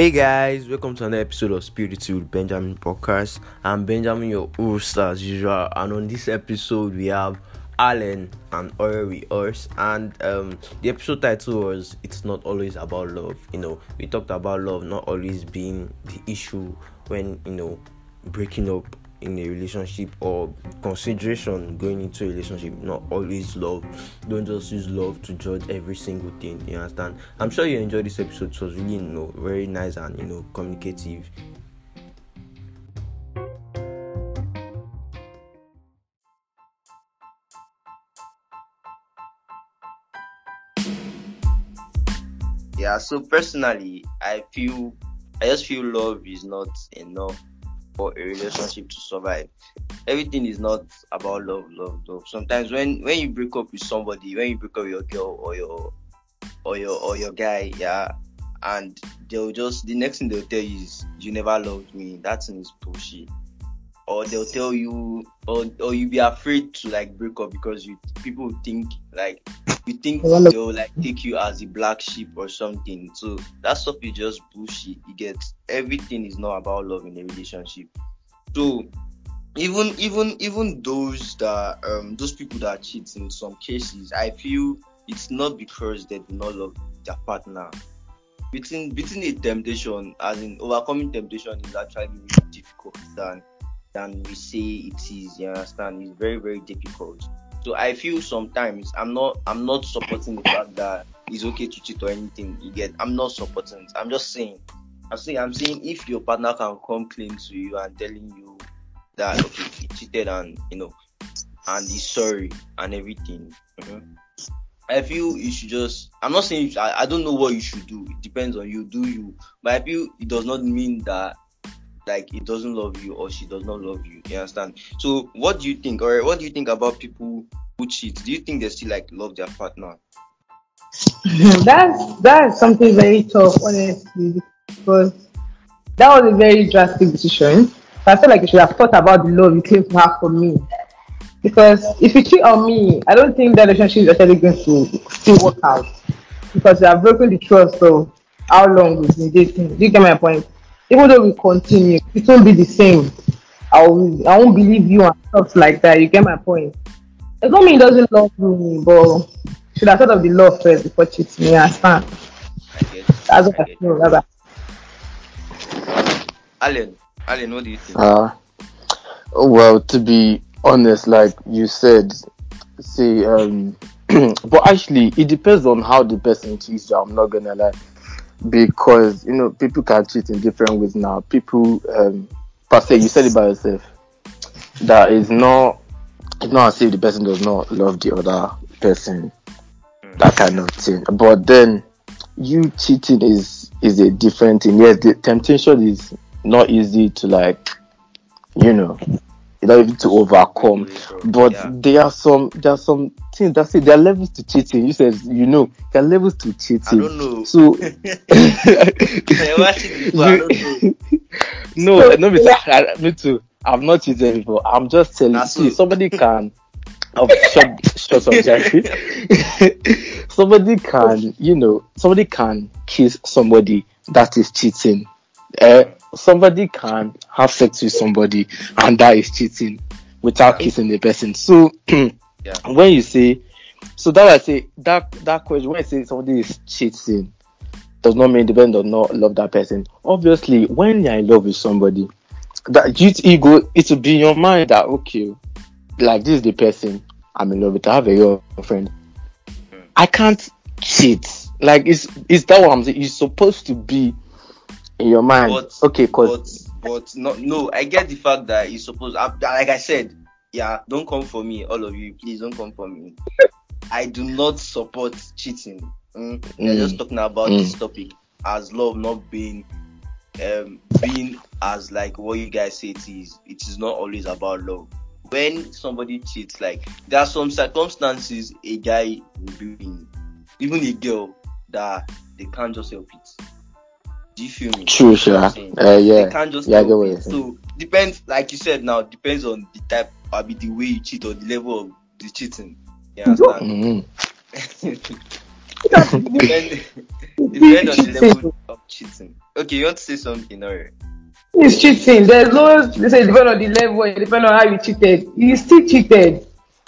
Hey guys, welcome to another episode of Spiritual with Benjamin Podcast. I'm Benjamin, your host as usual, and on this episode we have Allen and Ore with us. And um, the episode title was "It's not always about love." You know, we talked about love not always being the issue when you know breaking up in a relationship or consideration going into a relationship not always love. Don't just use love to judge every single thing you understand? I'm sure you enjoyed this episode. It was really you know very nice and you know communicative. Yeah so personally i feel i just feel love is not enough for a relationship to survive. Everything is not about love, love, love. Sometimes when when you break up with somebody, when you break up with your girl or your or your or your guy, yeah, and they'll just the next thing they'll tell you is you never loved me. That thing is bullshit. Or they'll tell you, or or you be afraid to like break up because you people think like you think they'll like take you as a black sheep or something. So that stuff is just bullshit. You get everything is not about love in a relationship. So even even even those that um those people that cheat in some cases, I feel it's not because they do not love their partner. Between between a temptation, as in overcoming temptation, is actually really difficult than than we say it is. You understand? It's very very difficult. So I feel sometimes I'm not I'm not supporting the fact that it's okay to cheat or anything. You get? I'm not supporting it. I'm just saying. I'm saying I'm saying if your partner can come clean to you and telling you that okay he cheated and you know and he's sorry and everything. Mm-hmm. I feel you should just. I'm not saying I, I don't know what you should do. It depends on you. Do you? But I feel it does not mean that like he doesn't love you or she does not love you. You understand? So what do you think? Or what do you think about people who cheat? Do you think they still like love their partner? that's that's something very tough, honestly, because that was a very drastic decision. So I feel like you should have thought about the love you claim to have for me. Because if you cheat on me, I don't think that relationship is actually going to still work out. Because you have broken the trust of how long we've been dating. Do you get my point? Even though we continue, it won't be the same. I will, I won't believe you and stuff like that. You get my point. It don't mean he doesn't love me, but should have thought of the love first before cheating me. I stand. That's what I, I feel. Bye Allen, Allen, what do you think? Uh, well, to be honest, like you said, see, um, but actually, it depends on how the person cheats. You. I'm not gonna lie because you know people can cheat in different ways now. People, um, se, you said it by yourself. That is not, it's not as if the person does not love the other person. That kind of thing. But then, you cheating is is a different thing. Yes, the temptation is not easy to like, you know, you know, to overcome. But yeah. there are some there are some things that's it. There are levels to cheating. You said you know there are levels to cheating. I don't know. So you, no, no, me, I, me too. I've not cheated before. I'm just telling you. See, somebody can of short short subject. somebody can, you know, somebody can kiss somebody that is cheating. Uh, somebody can have sex with somebody and that is cheating without kissing the person. So yeah. when you say so that I say that that question when I say somebody is cheating does not mean the person does not love that person. Obviously, when you're in love with somebody, that you ego it will be in your mind that okay, like this is the person I'm in love with. I have a girlfriend. Mm. I can't cheat. Like it's it's that what I'm saying. It's supposed to be in your mind. But, okay, cause but, but no, no, I get the fact that he's supposed. like I said, yeah, don't come for me, all of you. Please don't come for me. I do not support cheating. Mm? Mm. We're just talking about mm. this topic as love not being um being as like what you guys say it is. It is not always about love. When somebody cheats, like there are some circumstances a guy will be in, even a girl that they can't just help it. Do you feel me? True, sure. Uh, yeah. They can't just yeah, help it. So depends, like you said now, depends on the type, I mean, the way you cheat or the level of the cheating. You understand? Mm-hmm. depend, depend on the level of cheating. Okay, you want to say something, or? It's cheating. There's no. They say depend on the level. It depend on how you cheated. You still cheated.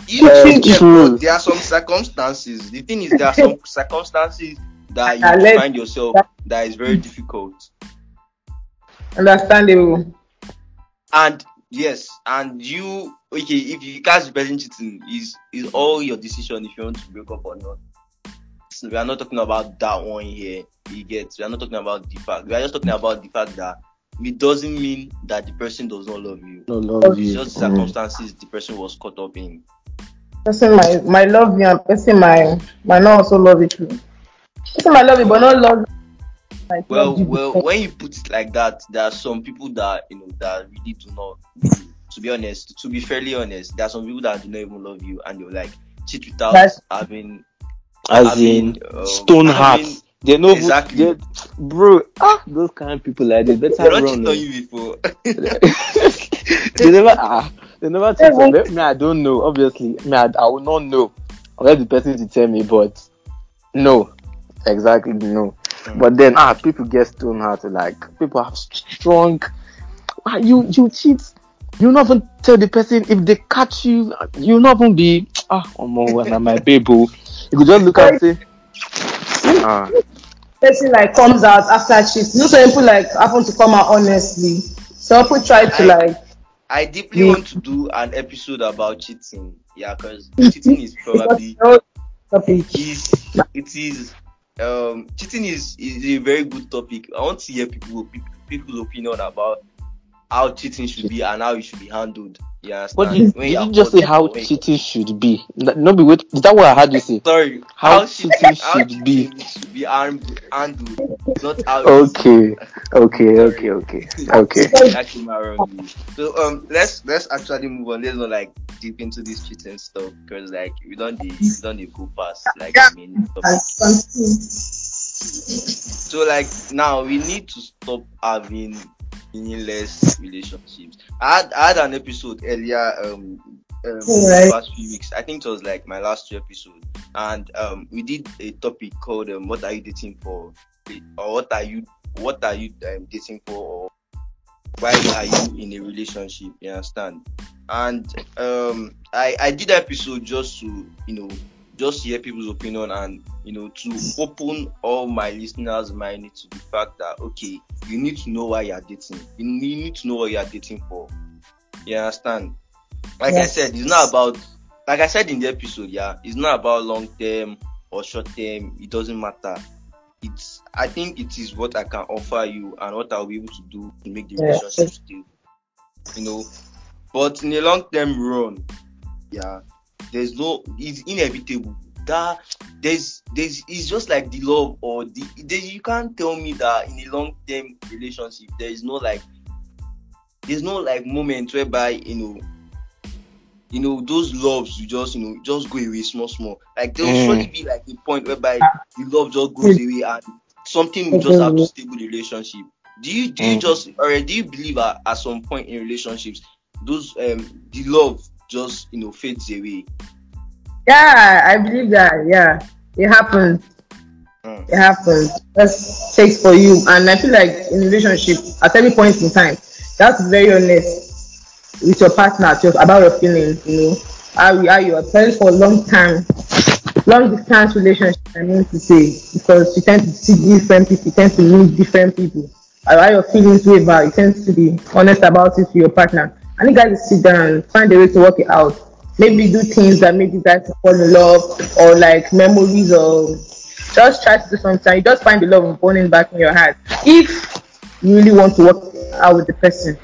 You uh, there are some circumstances. The thing is, there are some circumstances that you find yourself that is very difficult. Understandable. And yes, and you okay if you catch the person cheating, is is all your decision if you want to break up or not. So we are not talking about that one here. You get. We are not talking about the fact. We are just talking about the fact that it doesn't mean that the person does not love you. Don't love it's just circumstances mm. the person was caught up in. Person might might love you and person might might not also love you too. Person might love you but not love like well well when you put it like that, there are some people that you know that really do not to be honest, to be fairly honest, there are some people that do not even love you and you're like cheat without That's, having as having, in um, stone hearts they know exactly. They, bro, ah, those kind of people like they better they run. They you before. they never ah, they never tell me. me. I don't know. Obviously, me, I, I will not know. I'll let the person to tell me, but no, exactly no. Mm. But then ah, people get stone heart. Like people have strong. Ah, you you cheat. You not even tell the person if they catch you. You not even be ah, oh my, my baby. You could just look at say. Ah person like comes out after cheat. You know, some people like happen to come out honestly. Some people try to I, like. I deeply want to do an episode about cheating. Yeah, because cheating is probably it is it is um cheating is is a very good topic. I want to hear people people's opinion about how cheating should be and how it should be handled. Yeah, what did, did you just say how cheating should be? No, be wait. Is that what I heard you say? Sorry, how, how cheating should be? Should be handled, not how. Okay, okay, okay, okay, okay. So um, let's let's actually move on. Let's not like deep into this cheating stuff because like we don't we don't go past like I mean. So like now we need to stop having meaningless relationships. I had, I had an episode earlier um, um right. last few weeks. I think it was like my last two episodes, and um, we did a topic called um, "What are you dating for?" or "What are you what are you um, dating for?" or "Why are you in a relationship?" You understand? And um, I I did that episode just to you know just hear people's opinion and you know to open all my listeners' mind to the fact that okay, you need to know why you're dating. You need to know what you're dating for. You understand? Like yes. I said, it's not about like I said in the episode, yeah, it's not about long term or short term. It doesn't matter. It's I think it is what I can offer you and what I'll be able to do to make the relationship stable. You know, but in the long term run, yeah, there's no it's inevitable that there's there's it's just like the love or the you can't tell me that in a long term relationship there is no like there's no like moment whereby you know you know those loves you just you know just go away small small like there will mm. surely be like a point whereby the love just goes away and something will just have to stable the relationship do you do you mm. just or do you believe at, at some point in relationships those um the love just you know fades away. Yeah, I believe that. Yeah, it happens. Mm. It happens. That's takes for you, and I feel like in relationship, at every point in time, that's very honest with your partner just about your feelings. You know how you, how you are friends for a long time, long distance relationship. I mean to say because you tend to see different people, you tend to meet different people. How your feelings waver, you tend to be honest about it to your partner. I need guys to sit down find a way to work it out. Maybe do things that make you guys fall in love or like memories or just try to do something. You just find the love burning back in your heart. If you really want to work out with the person,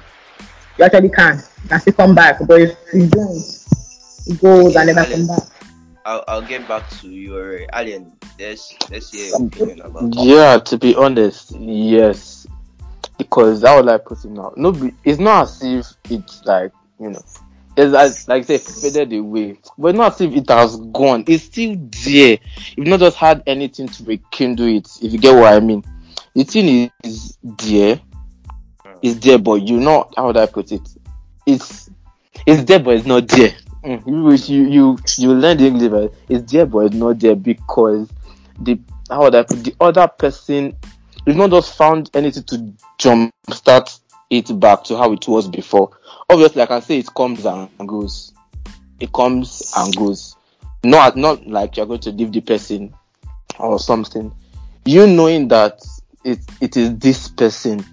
you actually can. You can still come back. But if you don't, it goes and never come back. I'll, I'll get back to your alien. Let's let's hear your um, opinion about. Yeah, to be honest, yes because that was like put it now. No, it's not as if it's like you know, it's as like say faded away, but not as if it has gone. It's still there. You've not just had anything to rekindle it. If you get what I mean, the thing is there. It's there, but you know how would I put it? It's it's there, but it's not there. Mm, you you you learn the English, it's there, but it's not there because the how would I put the other person we've not just found anything to jumpstart it back to how it was before. Obviously, like I can say it comes and goes. It comes and goes. Not not like you're going to leave the person or something. You knowing that it it is this person.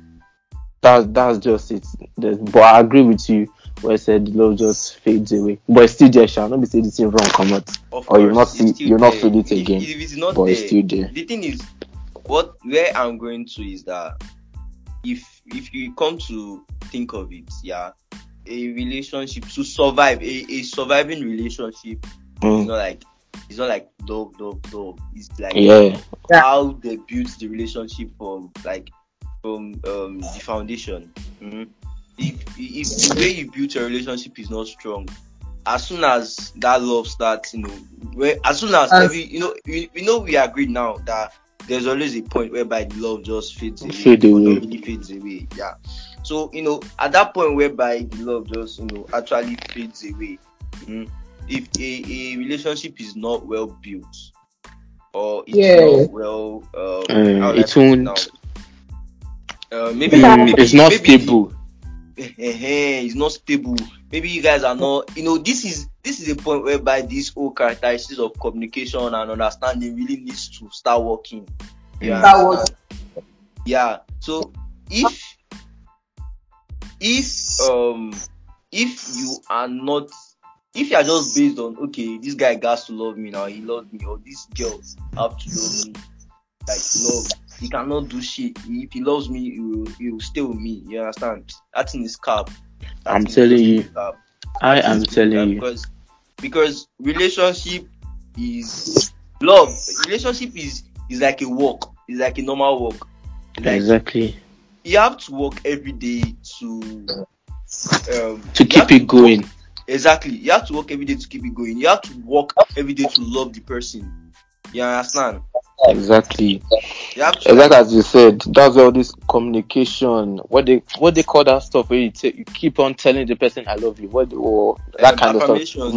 That that's just it. But I agree with you where I said love just fades away. But it's still there, shall not be saying the thing wrong come out. or you not see you not feel it again. If, if it's not but there, it's still there. The thing is what where I'm going to is that if if you come to think of it, yeah, a relationship to survive, a, a surviving relationship mm. is not like it's not like love, love, love. It's like yeah. how they build the relationship from like from um the foundation. Mm-hmm. If if the way you build a relationship is not strong, as soon as that love starts, you know, where as soon as every you know we, we know we agreed now that there's always a point whereby the love just fades away. Fade away. Really fades away. Yeah. So you know, at that point whereby the love just you know actually fades away, mm, if a, a relationship is not well built or it's yeah. not well, uh, um, it won't. Uh, maybe, maybe, it's not maybe, stable. it's not stable. Maybe you guys are not. You know, this is this is a point whereby this whole characteristics of communication and understanding really needs to start working. Yeah. Yeah. So if if um if you are not if you are just based on okay, this guy has to love me now, he loves me, or this girl have to love me, like love he cannot do shit. If he loves me, he will, he will stay with me. You understand? That's in his cap. I'm telling you. I am telling you. Because because relationship is love. Relationship is is like a walk. It's like a normal walk. Like, exactly. You have to work every day to um, to keep it going. Work, exactly. You have to work every day to keep it going. You have to work every day to love the person. You understand? Exactly. Exactly as you said, that's all this communication. What they what they call that stuff where you, t- you keep on telling the person I love you. What or that um, kind of stuff.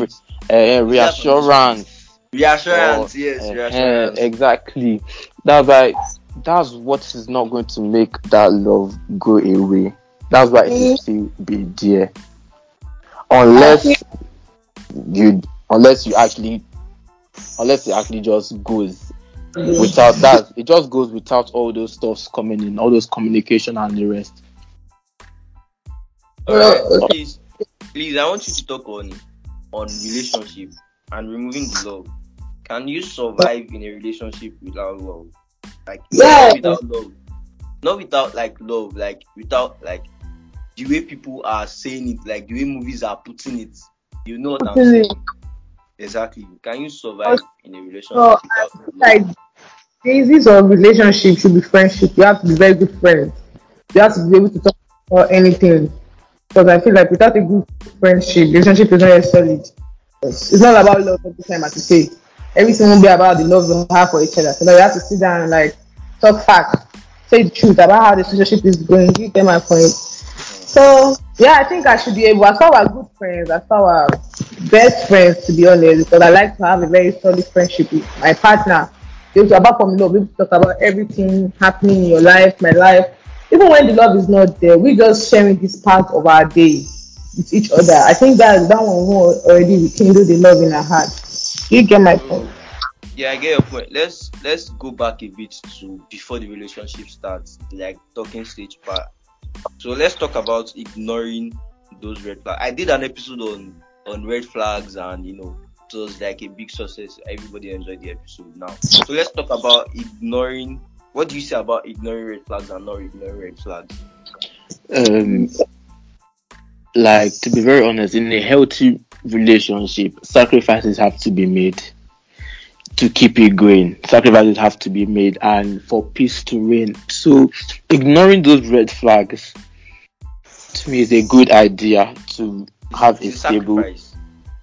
Re- uh, reassurance. Reassurance, or, yes, uh, reassurance. Uh, exactly. That's like that's what is not going to make that love go away. That's why it will still be there. Unless you unless you actually unless it actually just goes without that. It just goes without all those stuffs coming in, all those communication and the rest. Alright, please, please, I want you to talk on on relationship and removing the love. Can you survive in a relationship without love? Like yeah. without love, not without like love, like without like the way people are saying it, like the way movies are putting it. You know what I'm saying? Exactly. Can you survive in a relationship? So, like basis of relationship should be friendship. You have to be very good friends. You have to be able to talk about anything. Because I feel like without a good friendship, relationship is not solid. It's not about love all the time, as you say. Everything will be about the love we have for each other. So now you have to sit down and like talk facts, say the truth about how the relationship is going, give them my point. So yeah, I think I should be able. As far as good friends, as far as best friends, to be honest, because I like to have a very solid friendship with my partner. To about from love, to talk about everything happening in your life, my life. Even when the love is not there, we just sharing this part of our day with each other. I think that that one will already rekindle the love in our heart. You get my point. Yeah, I get your point. Let's let's go back a bit to before the relationship starts, like talking stage part so let's talk about ignoring those red flags. I did an episode on on red flags, and you know, it was like a big success. Everybody enjoyed the episode now. So let's talk about ignoring. What do you say about ignoring red flags and not ignoring red flags? Um, like to be very honest, in a healthy relationship, sacrifices have to be made to keep it going. Sacrifices have to be made and for peace to reign. So ignoring those red flags to me is a good idea to have it's a stable sacrifice.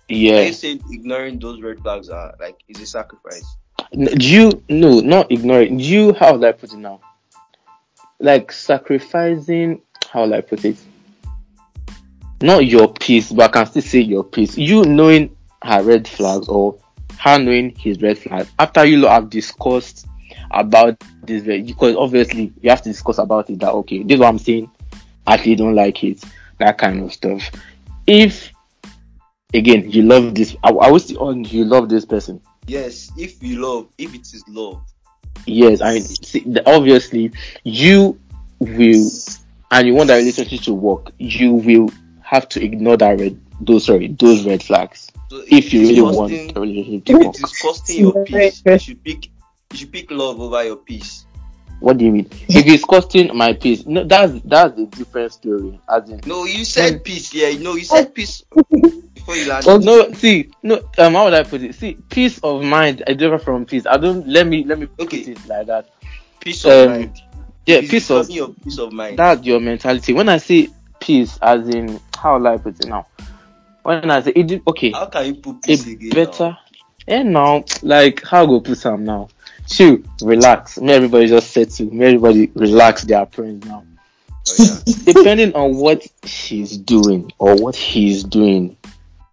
yeah. You say ignoring those red flags are like is a sacrifice. Do you no not ignoring do you how would I put it now? Like sacrificing how will I put it? Not your peace, but I can still say your peace. You knowing her red flags or her knowing his red flags after you have discussed about this eh, because obviously you have to discuss about it that okay, this is what I'm saying. Actually, don't like it, that kind of stuff. If again you love this, I, I was on you love this person. Yes, if you love, if it is love. Yes, I mean, obviously you will, and you want that relationship to work. You will have to ignore that red, those sorry, those red flags. So if you really want a relationship to work. If it is costing your peace, you should pick you should pick love over your peace. What do you mean? if it's costing my peace, no, that's that's a different story. As in, no, you said peace. Yeah, no, you said peace before you landed. Oh, no, see, no, um, how would I put it? See, peace of mind I differ from peace. I don't. Let me let me put okay. it like that. Peace of um, mind. Yeah, peace of your peace of mind. That's your mentality. When I say peace, as in how would I put it now? When I say it, okay. How can you put peace again? Better. Now? Yeah, now, like how go put some now? Chill, relax. May everybody just settle. May everybody relax their friends now. Oh, yeah. Depending on what she's doing or what he's doing.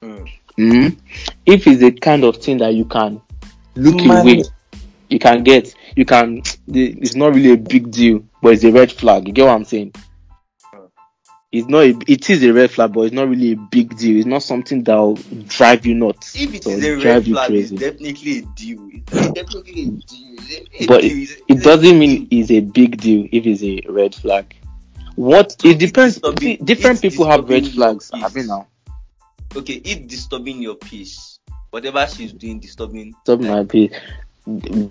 Mm. Mm, if it's a kind of thing that you can look away, you can get, you can. It's not really a big deal, but it's a red flag. You get what I'm saying? It's not a, it is a red flag, but it's not really a big deal. It's not something that will drive you nuts. If it is a red flag, it's definitely a deal. It's definitely a deal. A but deal. It, it doesn't mean it's a big deal if it's a red flag. What so it depends. See, different people have red flags. I mean now. Okay, if disturbing your peace, whatever she's doing, disturbing. Disturbing my peace.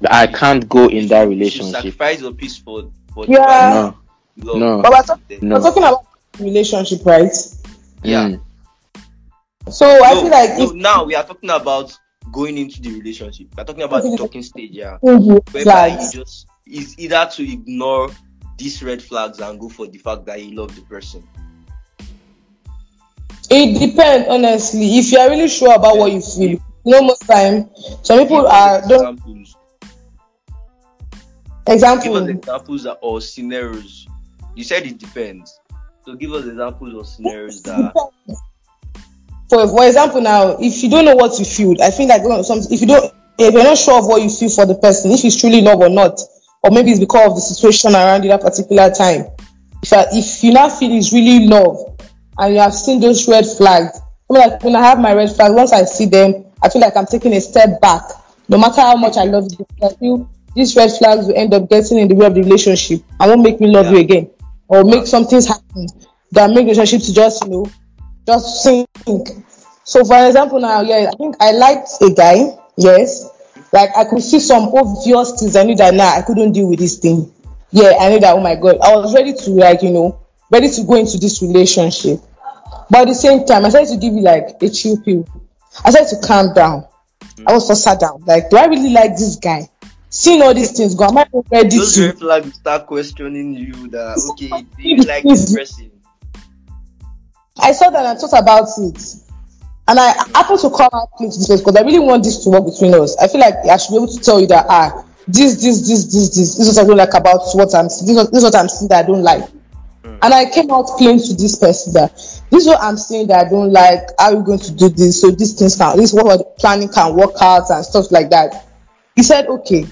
I can't go in that relationship. sacrifice your peace for. for yeah. No. No. But we're, talk- no. we're talking about relationship, right? Yeah. Mm. So I feel like if, now we are talking about going into the relationship. We're talking about the talking stage, yeah. Whereby you just is either to ignore these red flags and go for the fact that you love the person. It depends, honestly. If you are really sure about what you feel, you know, most time some people are don't. Examples. Example. Give us examples or scenarios. You said it depends. So give us examples of scenarios that. For, for example, now, if you don't know what you feel, I think like some, if you don't, if you're not sure of what you feel for the person, if it's truly love or not, or maybe it's because of the situation around you that particular time. If, I, if you now feel it's really love, and you have seen those red flags, I mean, like when I have my red flags, once I see them, I feel like I'm taking a step back. No matter how much I love you, I feel these red flags will end up getting in the way of the relationship. I won't make me love yeah. you again or make something happen that make relationship to just you know just sink. So for example now, yeah, I think I liked a guy, yes. Like I could see some obvious things. I knew that now nah, I couldn't deal with this thing. Yeah, I knew that oh my god. I was ready to like, you know, ready to go into this relationship. But at the same time, I started to give you like a chill pill. I started to calm down. I mm. was so sat down. Like, do I really like this guy? Seeing all these things go, am I ready Those to? Those red start questioning you that okay, do you like this person? I saw that and I thought about it. And I happened to come out to this because I really want this to work between us. I feel like I should be able to tell you that ah, this, this, this, this, this, this is what I don't like about what I'm this, this is what I'm seeing that I don't like. Mm. And I came out plain to this person that this is what I'm saying that I don't like. How are we going to do this? So these things can this is what planning can work out and stuff like that. He said, okay.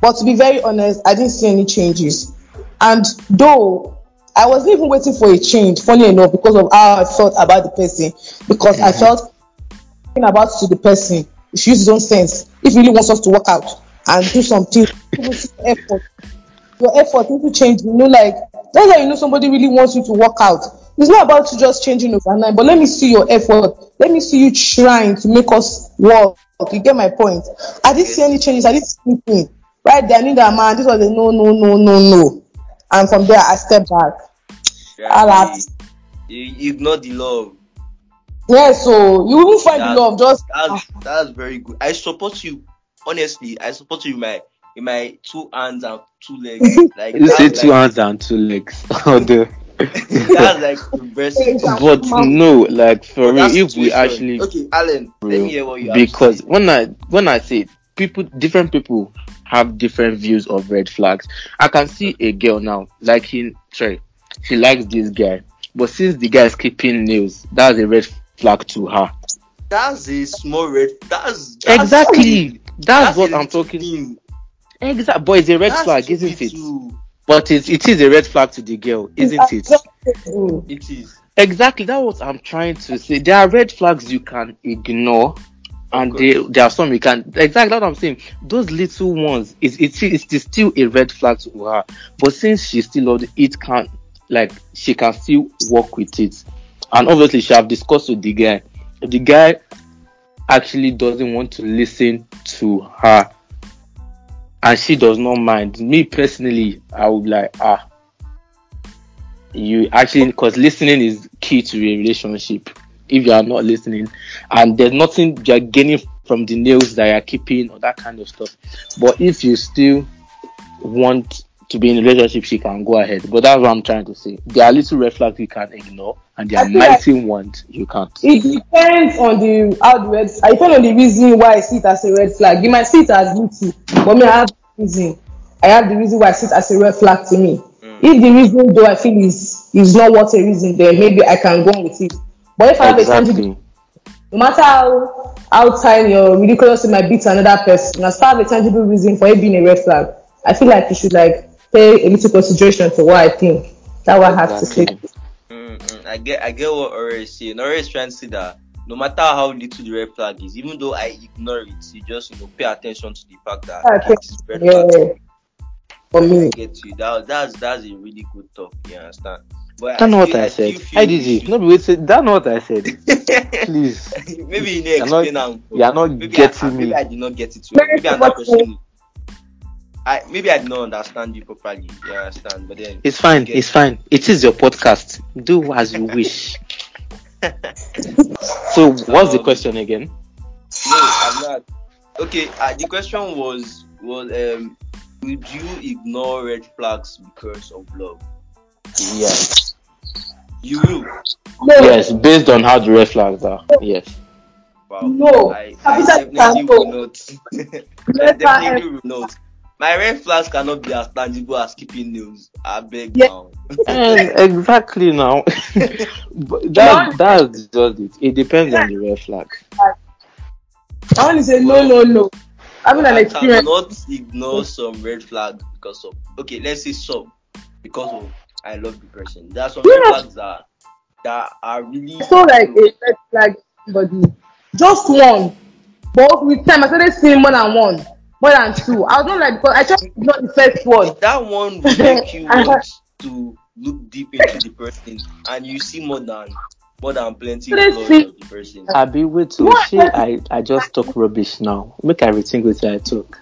But to be very honest, I didn't see any changes. And though I wasn't even waiting for a change, funny enough, because of how I felt about the person, because I mm-hmm. felt about to the person, if he use his own sense, if he really wants us to work out and do something, effort, your effort need to change. You know, like that's how you know somebody really wants you to work out. It's not about you just changing overnight, but let me see your effort. Let me see you trying to make us work. You get my point? I didn't see any changes. I didn't see anything. Right there, I knew that man. This was a no, no, no, no, no. And from there, I stepped back. Yeah, you, you ignore the love. Yeah, so you will find that's, the love. Just that's ah. that's very good. I support you. Honestly, I support you in my in my two hands and two legs. Like you say two like, hands and two legs. oh, the. that's like the best. But no, like for me, if we actually okay, Allen, bro, let me hear what you because when I when I say people, different people have different views of red flags. I can see a girl now, liking, sorry, she likes this guy, but since the guy is keeping nails, that's a red flag to her. That's a small red. That's, that's exactly that's, that's what I'm talking. Exactly, but it's a red That's flag, isn't it? too. But it, it is a red flag to the girl, isn't it? It is. Exactly, that's what I'm trying to say. There are red flags you can ignore, and course. there, there are some you can. Exactly what I'm saying. Those little ones, it's, it's, it's still a red flag to her. But since she still loved it, it can, like, she can still work with it. And obviously, she have discussed with the guy. The guy actually doesn't want to listen to her, and she does not mind. Me personally, I would like, ah, you actually because listening is key to a relationship if you are not listening and there's nothing you're gaining from the nails that you're keeping or that kind of stuff but if you still want to be in a relationship she can go ahead but that's what i'm trying to say there are little red flags you can ignore and there I are feel like- mighty ones you can't It depends on the how the red. I depend on the reason why I see it as a red flag. You might see it as beauty, but me I have the reason. I have the reason why I see it as a red flag to me. Mm. If the reason though I feel is is not what a reason, then maybe I can go on with it. But if I have a tangible, exactly no matter how how tiny or ridiculous it might be to another person, I still have a tangible reason for it being a red flag. I feel like you should like pay a little consideration to what I think. That's what I have to say. Mm, mm, I get I get what Ore is saying. Ore is trying to say that no matter how little the red flag is, even though I ignore it, you just you know pay attention to the fact that Okay. it is red flag. Yeah, for me. I get you. That that's that's a really good talk. You understand? But that's not know what i said i did you should- no be wait say that's not know what i said please maybe you need to You're not- explain am. you're not maybe getting I, me. Maybe I did not get it well. Maybe I'm not question. I maybe I did not understand you properly. You understand? But then it's fine Okay. it's fine it is your podcast do as you wish so what's the Um, question again No, I'm not. Okay, uh, the question was was um would you ignore red flags because of love? Yes You will. No, Yes, based on how the red flags are. Yes. Wow. No. I, I definitely will not. I definitely will not. My red flags cannot be as tangible as keeping nails. I beg Yeah. now. And eh, exactly now. But that that's just it. It depends on the red flag. I want to say no, no, no. Having an I experience. cannot ignore some red flag because of okay, let's say some because of I love the person. There are some red Yeah. that that are really so like a red flag in somebody. Just one. But with time, I started seeing more than one, more than two. I was not like, because I just not the first one. that one will make you want to look deep into the person and you see more than more than plenty Let's flaws see. of the person. Abi wait to What? say I, I just talk rubbish now. Make I rethink what I talk.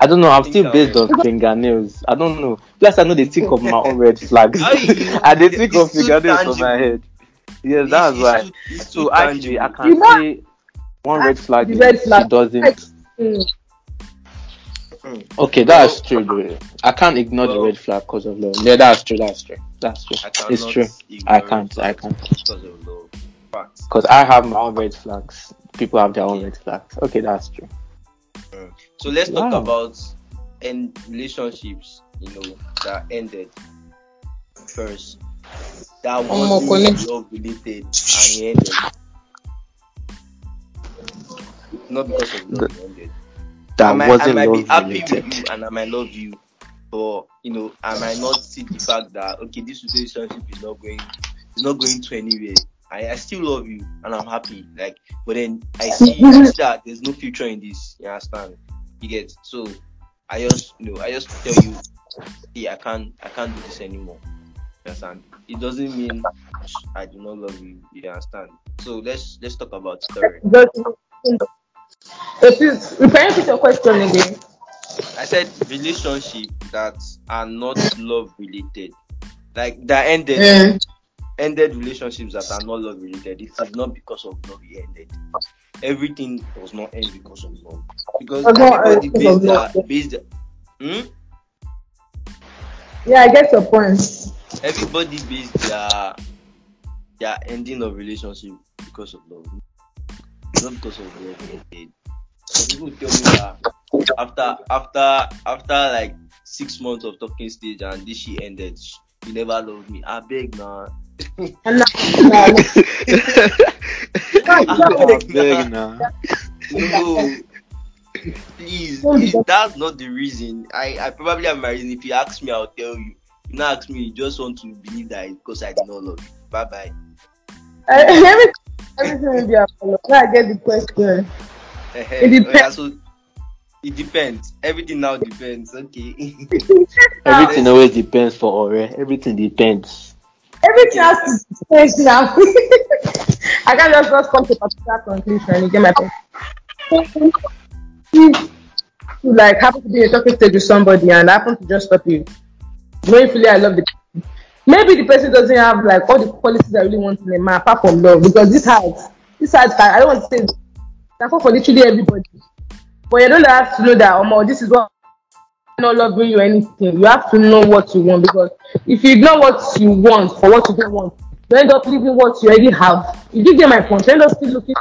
I don't know, I'm still based on fingernails. I don't know. Plus I know they think of my own red flags. How you- and they think of it's too fingernails on my head. Yes, It's- that's it's why. too- it's So too actually I can You know- say one red flag The is red flag. she doesn't Mm. Mm. Okay, that's true. Though. I can't ignore the red flag because of love. Yeah, that's true. That's true. That's true. It's true. I can't. I can't. because of love. Facts. Because I have my own red flags. People have their own red flags. Okay, that's true. So let's talk about end relationships, you know, that ended first. That was love related and ended. Not because of love, it ended. That I might, wasn't I might be happy related. with you and I might love you, but you know, I might not see the fact that okay, this relationship is not going, is not going to anywhere. I, I still love you and I'm happy. Like, but then I see, I see that there's no future in this. You understand? You get so. I just, you know, I just tell you, see, I can't, I can't do this anymore. You understand? It doesn't mean I do not love you. You understand? So let's let's talk about story. Just, if you, repeat repeat your question again. I said relationship that are not love related, like that ended Mm. Ended relationships that are not love related. It is not because of love it ended. Everything does not end because of love. Because Does not end everybody based their based their, hmm? Yeah, I get your point. everybody based their their ending of relationship because of love. Not because of love ended. Some people tell me that after after after like six months of talking stage and this shit ended, sh- you never loved me. I beg now. And now, now, I I beg beg now. now. No, Please, that's not the reason. I, I probably have my reason. If you ask me, I'll tell you. If you not ask me, you just want to believe that because I did not love you. Bye bye. Eh, everything, everything will be apologized. I get the question. it oh, depends. so it depends. Everything now depends. Okay. Everything always depends for Ore. Everything depends. Everything has to depend now. I can't just, just come to a particular conclusion. You get my point? You like happen to be in a talking stage with somebody and happen to just stop you, knowing I love the person, maybe the person doesn't have like all the qualities I really want in a man apart from love because this has this has I don't want to say that's for literally everybody. But you don't have to know that oh this is what not loving you anything. You have to know what you want because if you ignore what you want for what you don't want, you end up leaving what you already have. If you get my point, you end up still looking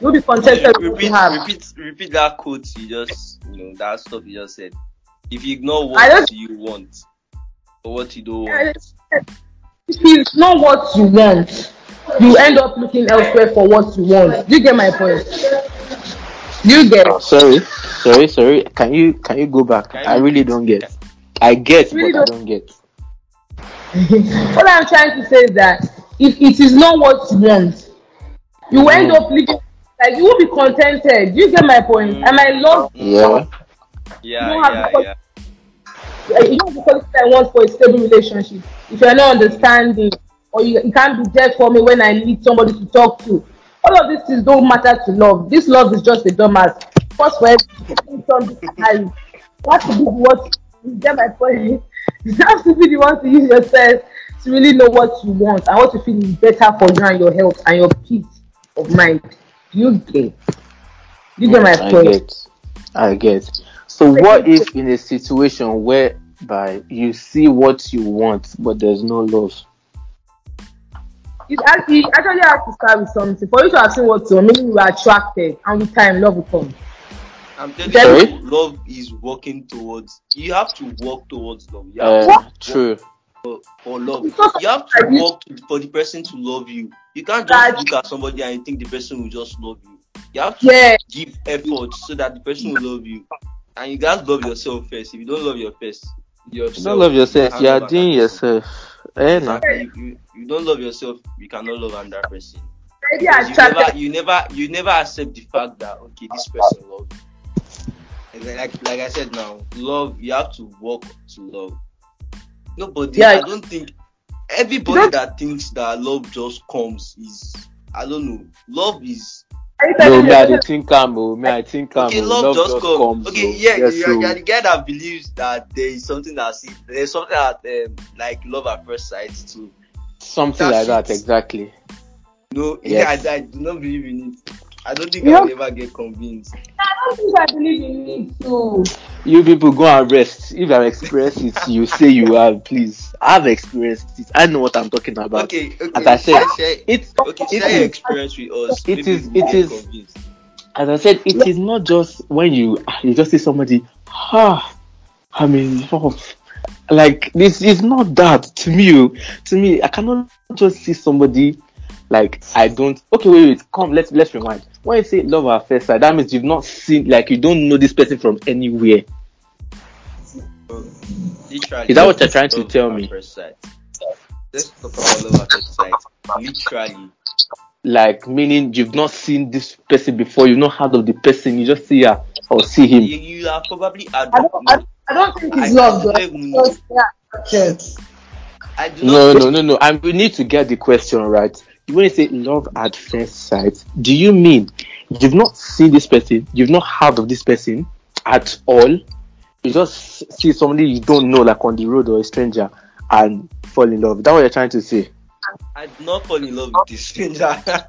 You'll be contented yeah, repeat, repeat, repeat that quote you just, you know, that stuff you just said. If you ignore what you want or what you don't want. If you ignore what you want, you end up looking elsewhere for what you want. You get my point? You get oh, sorry, sorry, sorry. Can you can you go back? Can I really don't get. I get, really but don't. I don't get. what I'm trying to say is that if it is not what you want, you end up living like you will be contented. You get my point? Mm. And I love yeah. Yeah, you yeah, yeah. You don't have the quality I want for a stable relationship. If you're not understanding or you, you can't be there for me when I need somebody to talk to. All of these things don't matter to love. This love is just a dumbass. First for everything. What to be what you get my point. You have to be the one to use yourself to really know what you want and what you feel is better for you and your health and your peace of mind. You get. You get my I point. Get. I get. So what if in a situation whereby you see what you want but there's no love? It actually, actually has to start with something. For you to have seen what you want, meaning you are attracted, and with time, love will come. I'm telling you, love is working towards. You have to work towards love. You have uh, true for, for love. You have to work to, for the person to love you. You can't just look at somebody and think the person will just love you. You have to yeah. give effort so that the person will love you. And you guys love yourself first. If you don't love your first, yourself, you don't love yourself. You are doing yourself. Eh, exactly. you, you don't love yourself. You cannot love another person. You never, you never, you never accept the fact that okay, this person loves. Like, like I said now, love. You have to work to love. Nobody. Yeah, I don't think everybody that thinks that love just comes is I don't know. Love is no, me I think I'm oh, me I think I'm okay, love, love just, just comes. comes okay, oh. yeah, yes, you're, so. you're, the guy that believes that there is something that see, there's something that um, like love at first sight too. Something That's like that, exactly. No, yes. yeah, I, I do not believe in it. I don't think I'll ever get convinced. I don't think I believe in it too. You people go and rest. If I've experienced it, you say you have. Please, I've experienced it. I know what I'm talking about. Okay, okay. As I said, it's okay. Share your experience with us. It is. It is. Convinced. As I said, it is not just when you you just see somebody. Ah, I'm in. Like this is not that to me. Oh. To me, I cannot just see somebody like I don't. Okay, wait, wait. Come, let's let's rewind. When you say love at first sight, that means you've not seen, like you don't know this person from anywhere. Literally, is that what you're trying to tell me? Let's talk about love at first sight. Literally. Like meaning you've not seen this person before, you've not heard of the person, you just see her or see him. You, you are probably I don't, I, I don't think it's love though. Yeah. No, no, no, no. And we need to get the question right when you say love at first sight, do you mean you've not seen this person, you've not heard of this person at all? You just see somebody you don't know, like on the road or a stranger, and fall in love. Is that what you're trying to say? I did not fall in love with this stranger. I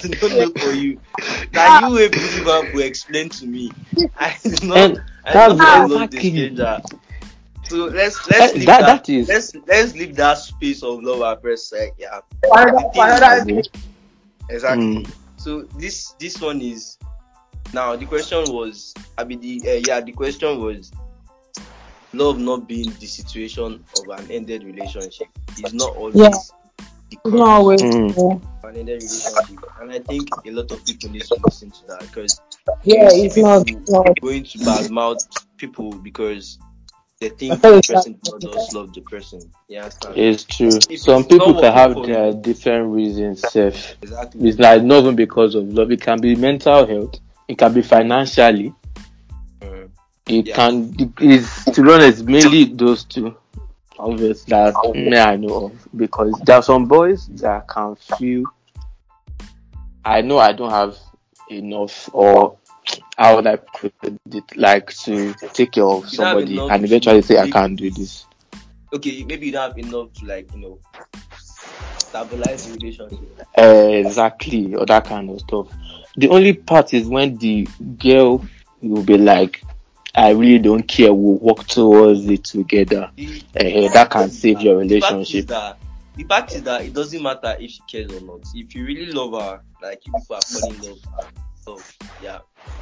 did not know for you. Now you able to explain to me. I did not. And I did not fall in love with this stranger. So let's let's leave that, that, that is let's let's leave that space of love at first sight. Yeah. Exactly. Mm. So this this one is now the question was I mean the uh, yeah the question was love not being the situation of an ended relationship is not always yeah. No, always. Mm. ended relationship, and I think a lot of people need to listen to that because Yeah, it's not. it's not. going to badmouth people because they think the person does not love the person. You understand? It's true. If Some it's people can have working their different reasons. Self. Exactly. It's like not even because of love. It can be mental health. It can be financially. Mm. It Yeah. can. It is to be honest, mainly those two. Obviously, that me I know of because there are some boys that can feel. I know I don't have enough, or how would I put it, like to take care of You somebody and eventually say I can't do this. Okay, maybe you don't have enough to like you know stabilize the relationship. exactly, or that kind of stuff. The only part is when the girl will be like, I really don't care, we'll work towards it together. The, Eh, that can save your the fact relationship. that- The fact is that it doesn't matter if she cares or not. If you really love her, like you people are falling in love, so yeah,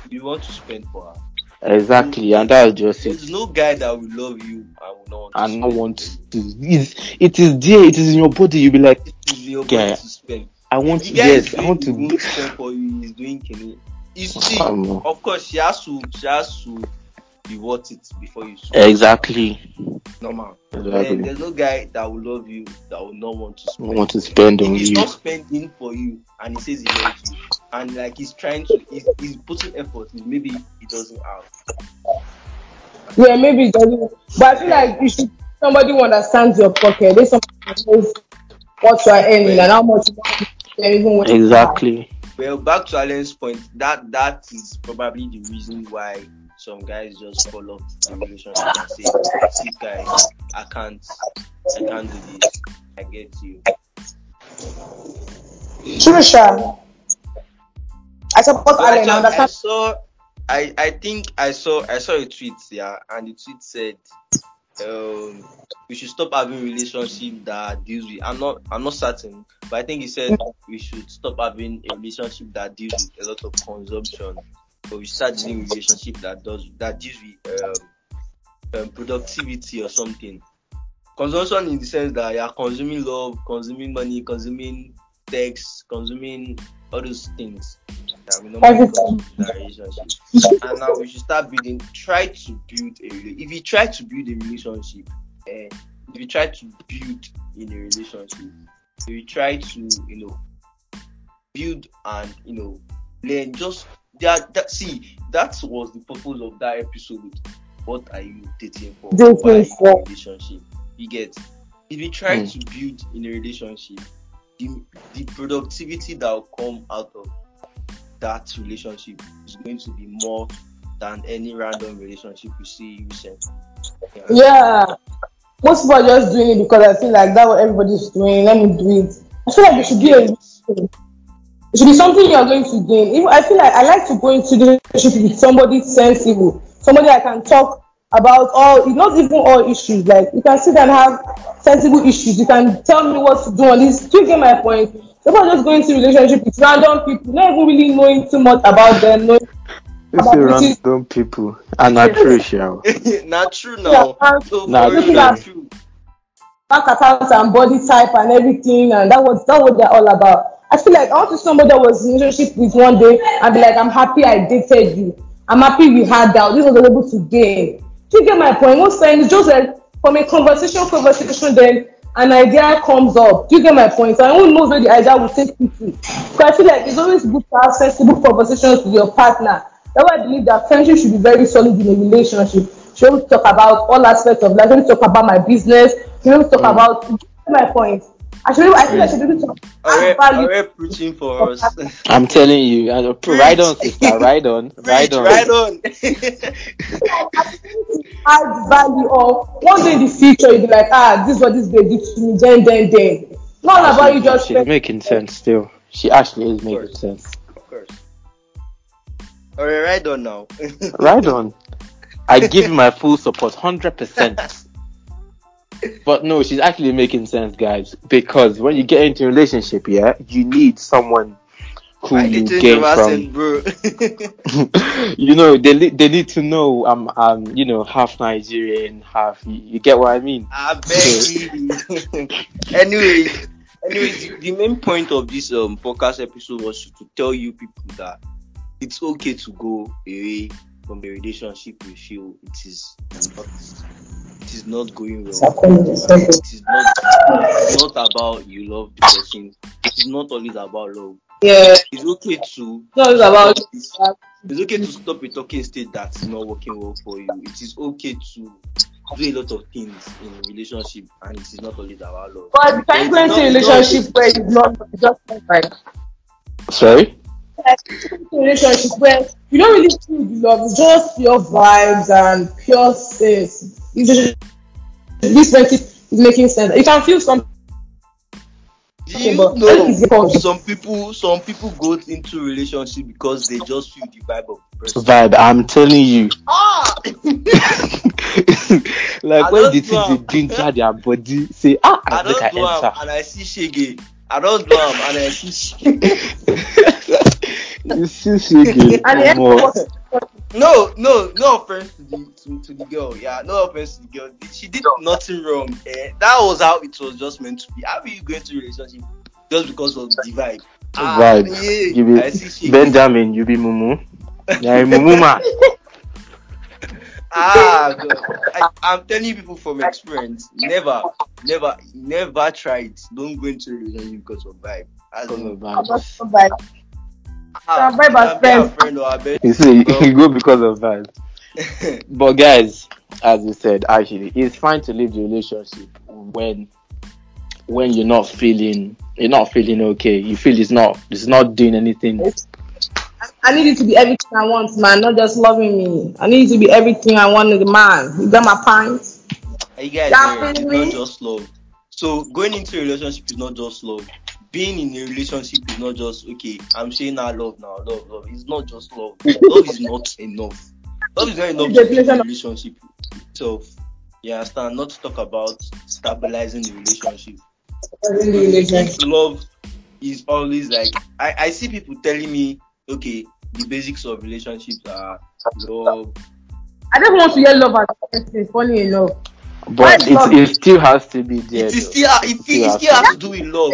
you want to spend for her. Exactly, and that's just it. There's it. no guy that will love you I will not to And not want to. It's, it is there, it is in your body. You'll be like, you. It is your Yeah. to. I want, guy yes, I want to. spend for you. He's doing kini. You see, Um, of course, she has to, she has to be worth it before you. spend. exactly. Normal. And there's no guy that will love you that will not want to spend. want to spend If on he's you. not spending for you and he says he loves you and like he's trying to he's, he's putting effort maybe he doesn't have Yeah, maybe it doesn't. But I feel like you should somebody who understands your pocket. There's somebody who knows what you are earning and how much you want even when you. Exactly. well back to Allen's point that that is probably the reason why some guys just fall off the relationship and say see guy I can't I can't do this I get you True, Sha. I support Allen. I I saw, I I think I saw I saw a tweet, yeah, and the tweet said, um, we should stop having relationship that deals with. I'm not I'm not certain, but I think he said we should stop having a relationship that deals with a lot of consumption, but we start dealing relationship that does that deals with um, um productivity or something. Consumption in the sense that you are consuming love, consuming money, consuming text, consuming all those things that we normally Everything. consume in our relationship. and now we should start building. Try to build a. If you try to build a relationship, eh, if you try to build in a relationship, if you try to, you know, build and you know, learn. Just that. That see, that was the purpose of that episode. What are you dating for? Dating Why you for. relationship? You get. If you try Hmm. to build in a relationship, the, the productivity that will come out of that relationship is going to be more than any random relationship you see recently. Yeah. Yeah. Most people are just doing it because I feel like that's what everybody's doing. Let me do it. I feel like it should be a it should be something you are going to gain. Even I feel like I like to go into the relationship with somebody sensible, somebody I can talk about all not even all issues. Like you can sit and have sensible issues. You can tell me what to do on this. Do you get my point? People are just going into relationship with random people, not even really knowing too much about them, knowing It's About a which is- random people. And not true, Shao. not true now. Yeah. So Nah, for real, true. not true. Bank account and body type and everything, and that was that what they're all about. I feel like I want to somebody that was in relationship with one day and be like, I'm happy I dated you. I'm happy we had that. This was able to gain. Do you get my point? Most times just like from a conversation, conversation, then an idea comes up. Do you get my point? So I won't know where the idea will take you to. Because I feel like it's always good to have sensible conversations with your partner. That's why I believe that friendship should be very solid in a relationship. Should to talk about all aspects of life. Be talk about my business. Should be able to talk about. My point. I should. I think I should be able to Alright, add preaching for us. I'm telling you, and, uh, ride on, sister, ride on, ride on. right on. add value of one day in the future you'll be like ah this is what this babe did to me then then then not all about you just She's making sense still. She actually is making sense. of course. Alright, right on now. Ride on. I give you my full support, hundred percent. But no, she's actually making sense, guys. Because when you get into a relationship, yeah, you need someone who I you gain from. bro. you know, they they need to know I'm I'm you know half Nigerian, half you, you get what I mean. I you. anyway, Anyways, the, the, main point of this um podcast episode was to tell you people that it's okay to go away from the relationship you feel it is not it is not going well. It is not not about you love the person. It is not always about love. Yeah. It's okay to it's always about it's, it's okay to stop a talking state that's not working well for you. It is okay to do a lot of things in a relationship and it is not always about love. But the time going to relationship where it's not just like Sorry? Relationship where you don't really feel the love, it's just pure vibes and pure sex. This friendship is making sense. You can feel some. Do you know some people some people go into relationship because they just feel the vibe of the person. Vibe, I'm telling you. Ah! like I when the things they ginger their body, say ah, I, I don't do enter. and I see shege. I don't do them and I see shege. you see shege. no, no, no offense to the to, to, the girl. Yeah, no offense to the girl. She did nothing wrong. Eh? That was how it was just meant to be. How are you going to relationship just because of the vibe? Ah, vibe. Yeah, you be Benjamin. You be Mumu. Yeah, Mumu man. Ah, I, am telling people from experience. Never, never, never try it. Don't go into a relationship because of vibe. As in, vibe. Ah, friend. friend you see, you go because of that. but guys, as you said, actually, it's fine to leave the relationship when when you're not feeling you're not feeling okay. You feel it's not it's not doing anything. I need it to be everything I want, man, not just loving me. I need it to be everything I want a man. You got my point? You guys, yeah, it's not just love. So going into a relationship is not just love being in a relationship is not just okay. I'm saying I love now, love, love. It's not just love. love is not enough. Love is not enough to be in a relationship itself. You understand? Not to talk about stabilizing the relationship. Stabilizing The relationship. love is always like I, I see people telling me, okay, the basics of relationships are love. I don't want to hear love as funny enough. But it, it still has to be there. It, still, it, still, it still has to do with love.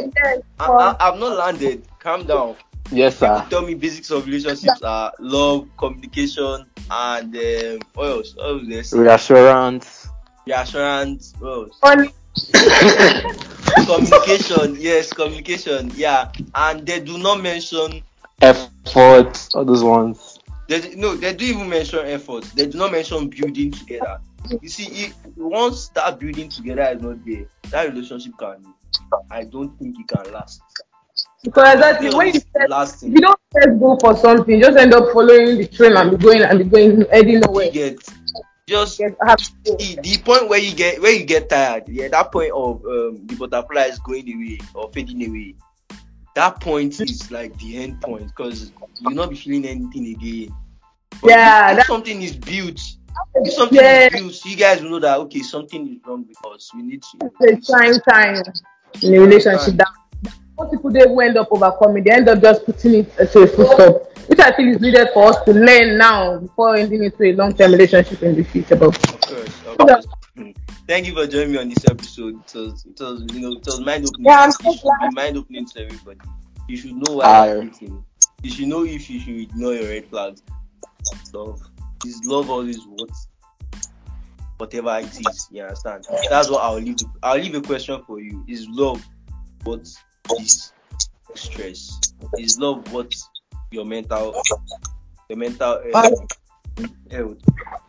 I, I, I've not landed. Calm down. Yes, sir. tell me basics of relationships are love, communication, and um, what else? What else this? Reassurance. Reassurance. What else? communication. Yes, communication. Yeah, and they do not mention effort. All those ones. They, no, they do even mention effort. They do not mention building together. You see, if once that building together is not there, that relationship can. I don't think it can last. Because exactly when you first, you don't first go for something, just end up following the train and be going and be going heading nowhere. You get just the, the point where you get where you get tired, yeah, that point of um, the butterfly is going away or fading away. That point is like the end point because you'll not be feeling anything again. But yeah, if, something is built if something yeah. is built, you guys will know that okay, something is wrong because. We need to. It's trying time in a relationship. That most people they will end up overcoming. They end up just putting it to a full stop, which I feel is needed for us to learn now before ending into a long-term relationship in the future. But of course, of course. Thank you for joining me on this episode. It was, it was, you know, it was mind opening. Yeah, so glad. mind opening to everybody. You should know why you're You should know if you should ignore your red flags. So is love always what whatever it is. You understand? That's what I'll leave. I'll leave a question for you. Is love what is stress? Is love what your mental your mental uh, health? Health?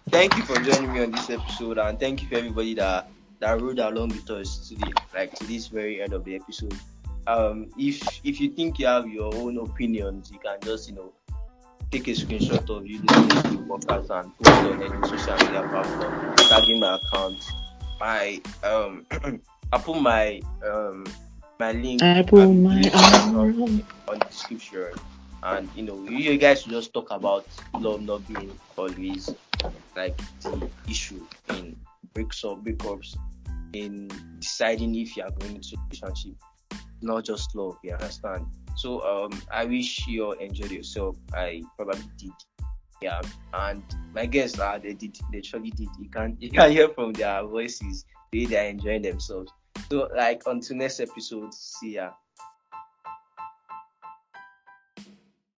Thank you for joining me on this episode, and thank you for everybody that that rode along with us today, like to this very end of the episode. Um, if if you think you have your own opinions, you can just you know take a screenshot of you listening to the podcast and post it on any social media platform, tagging my account. My um, I put my um my link I put my on, on the description. And you know, you guys just talk about love not being always like the issue in breaks or breakups, in deciding if you are going into a relationship, not just love. You understand? So um, I wish you all enjoyed yourself. I probably did. Yeah, and my guests are uh, they did they truly did. You can you can hear from their voices the they are enjoying themselves. So like until next episode, see ya.